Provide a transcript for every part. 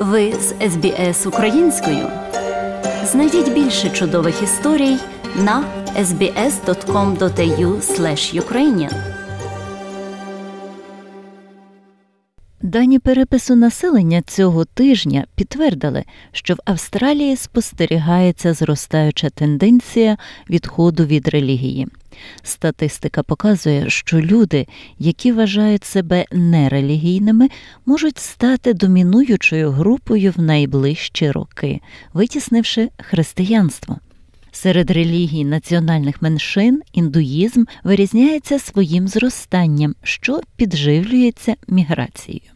Ви з СБС українською. Знайдіть більше чудових історій на sbs.com.au ukrainian Дані перепису населення цього тижня підтвердили, що в Австралії спостерігається зростаюча тенденція відходу від релігії. Статистика показує, що люди, які вважають себе нерелігійними, можуть стати домінуючою групою в найближчі роки, витіснивши християнство. Серед релігій національних меншин індуїзм вирізняється своїм зростанням, що підживлюється міграцією.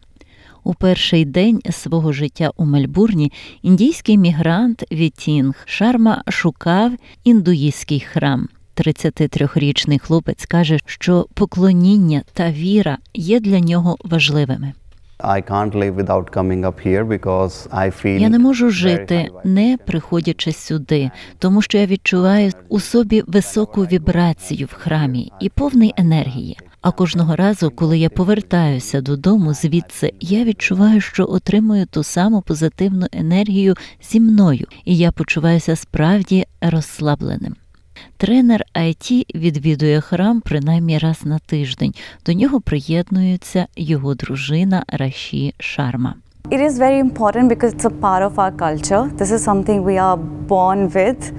У перший день свого життя у Мельбурні індійський мігрант Вітінг Шарма шукав індуїстський храм. 33-річний хлопець каже, що поклоніння та віра є для нього важливими. Я не можу жити, не приходячи сюди, тому що я відчуваю у собі високу вібрацію в храмі і повний енергії. А кожного разу, коли я повертаюся додому, звідси я відчуваю, що отримую ту саму позитивну енергію зі мною, і я почуваюся справді розслабленим. Тренер IT відвідує храм принаймні раз на тиждень. До нього приєднується його дружина Раші Шарма. It is very important because it's a part of our culture. This is something we are born with.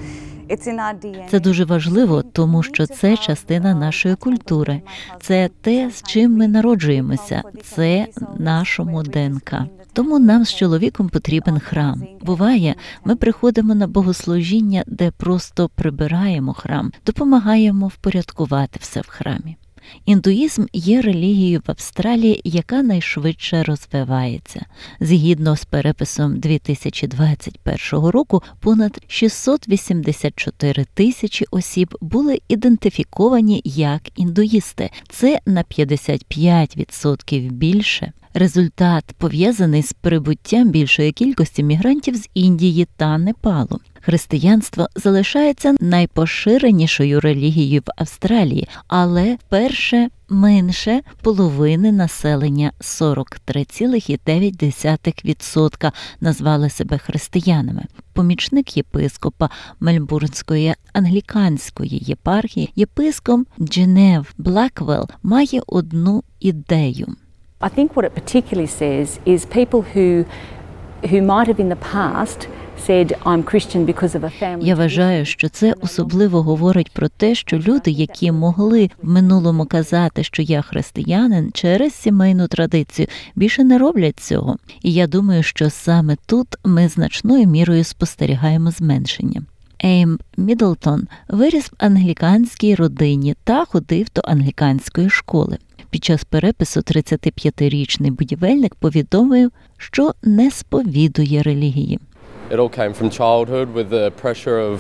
Це дуже важливо, тому що це частина нашої культури. Це те, з чим ми народжуємося. Це нашому ДНК. Тому нам з чоловіком потрібен храм. Буває, ми приходимо на богослужіння, де просто прибираємо храм, допомагаємо впорядкувати все в храмі. Індуїзм є релігією в Австралії, яка найшвидше розвивається. Згідно з переписом 2021 року, понад 684 тисячі осіб були ідентифіковані як індуїсти. Це на 55% більше. Результат пов'язаний з прибуттям більшої кількості мігрантів з Індії та Непалу. Християнство залишається найпоширенішою релігією в Австралії, але вперше менше половини населення 43,9% назвали себе християнами. Помічник єпископа Мельбурнської англіканської єпархії, єпископ Дженев Блаквелл має одну ідею. I think what it particularly says is people who who might have in the past я вважаю, що це особливо говорить про те, що люди, які могли в минулому казати, що я християнин через сімейну традицію, більше не роблять цього. І я думаю, що саме тут ми значною мірою спостерігаємо зменшення. Ейм Мідлтон виріс в англіканській родині та ходив до англіканської школи. Під час перепису 35-річний будівельник повідомив, що не сповідує релігії. It all came from childhood with the pressure of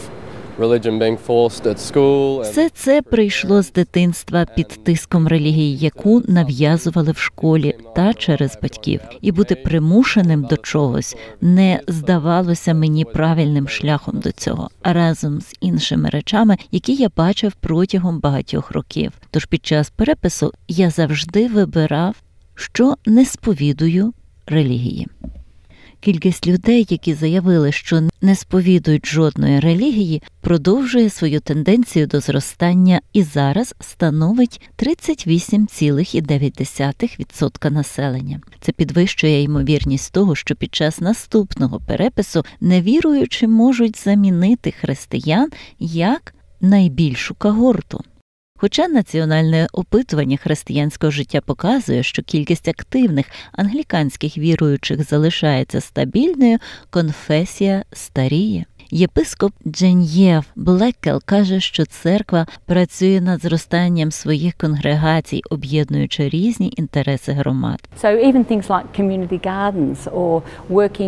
все це прийшло з дитинства під тиском релігії, яку нав'язували в школі та через батьків, і бути примушеним до чогось не здавалося мені правильним шляхом до цього, разом з іншими речами, які я бачив протягом багатьох років. Тож під час перепису я завжди вибирав, що не сповідую релігії. Кількість людей, які заявили, що не сповідують жодної релігії, продовжує свою тенденцію до зростання і зараз становить 38,9% населення. Це підвищує ймовірність того, що під час наступного перепису невіруючі можуть замінити християн як найбільшу когорту. Хоча національне опитування християнського життя показує, що кількість активних англіканських віруючих залишається стабільною, конфесія старіє. Єпископ Джен'єв Блекел каже, що церква працює над зростанням своїх конгрегацій, об'єднуючи різні інтереси громад.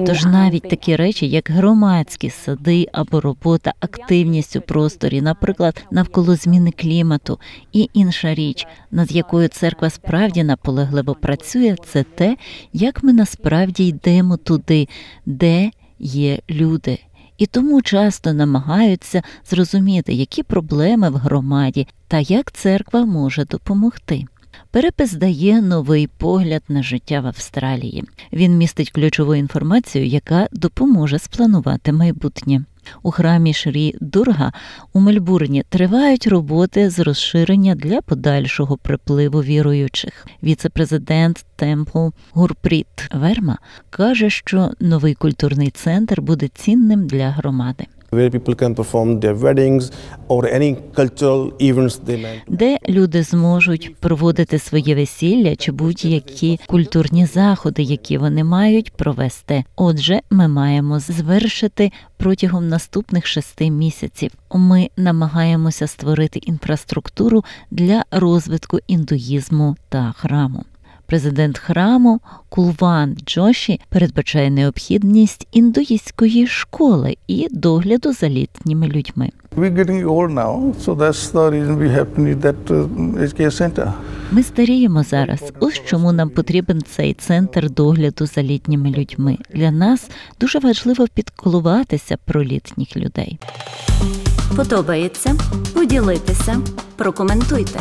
Тож навіть такі речі, як громадські сади або робота, активність у просторі, наприклад, навколо зміни клімату, і інша річ, над якою церква справді наполегливо працює, це те, як ми насправді йдемо туди, де є люди і тому часто намагаються зрозуміти, які проблеми в громаді та як церква може допомогти. Перепис дає новий погляд на життя в Австралії. Він містить ключову інформацію, яка допоможе спланувати майбутнє. У храмі Шрі Дурга у Мельбурні тривають роботи з розширення для подальшого припливу віруючих. Віце-президент Темпл Гурпріт Верма каже, що новий культурний центр буде цінним для громади. Де люди зможуть проводити своє весілля чи будь-які культурні заходи, які вони мають провести. Отже, ми маємо звершити протягом наступних шести місяців. Ми намагаємося створити інфраструктуру для розвитку індуїзму та храму. Президент храму Кулван Джоші передбачає необхідність індуїстської школи і догляду за літніми людьми. Uh. Ми старіємо зараз. Ось чому нам потрібен цей центр догляду за літніми людьми. Для нас дуже важливо підколуватися про літніх людей. Подобається? Поділитися, прокоментуйте.